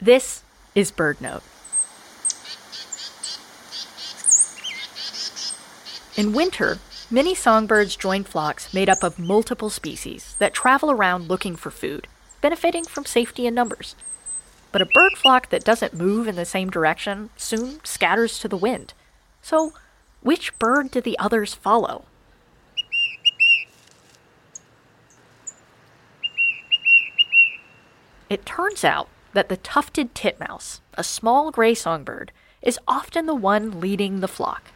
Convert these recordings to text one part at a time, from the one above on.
This is BirdNote. In winter, many songbirds join flocks made up of multiple species that travel around looking for food, benefiting from safety in numbers. But a bird flock that doesn't move in the same direction soon scatters to the wind. So, which bird do the others follow? It turns out that the tufted titmouse, a small gray songbird, is often the one leading the flock.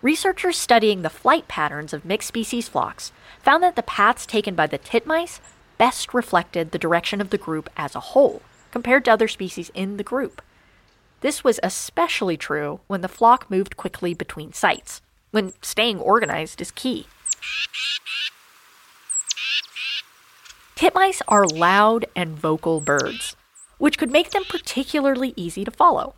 Researchers studying the flight patterns of mixed species flocks found that the paths taken by the titmice best reflected the direction of the group as a whole, compared to other species in the group. This was especially true when the flock moved quickly between sites, when staying organized is key. Titmice are loud and vocal birds, which could make them particularly easy to follow.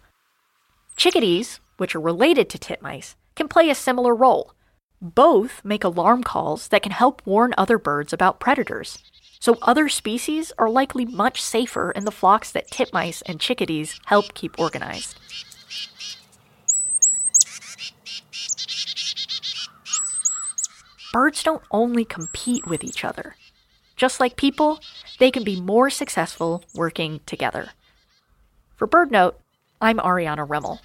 Chickadees, which are related to titmice, can play a similar role. Both make alarm calls that can help warn other birds about predators. So other species are likely much safer in the flocks that titmice and chickadees help keep organized. Birds don't only compete with each other. Just like people, they can be more successful working together. For BirdNote, I'm Ariana Remmel.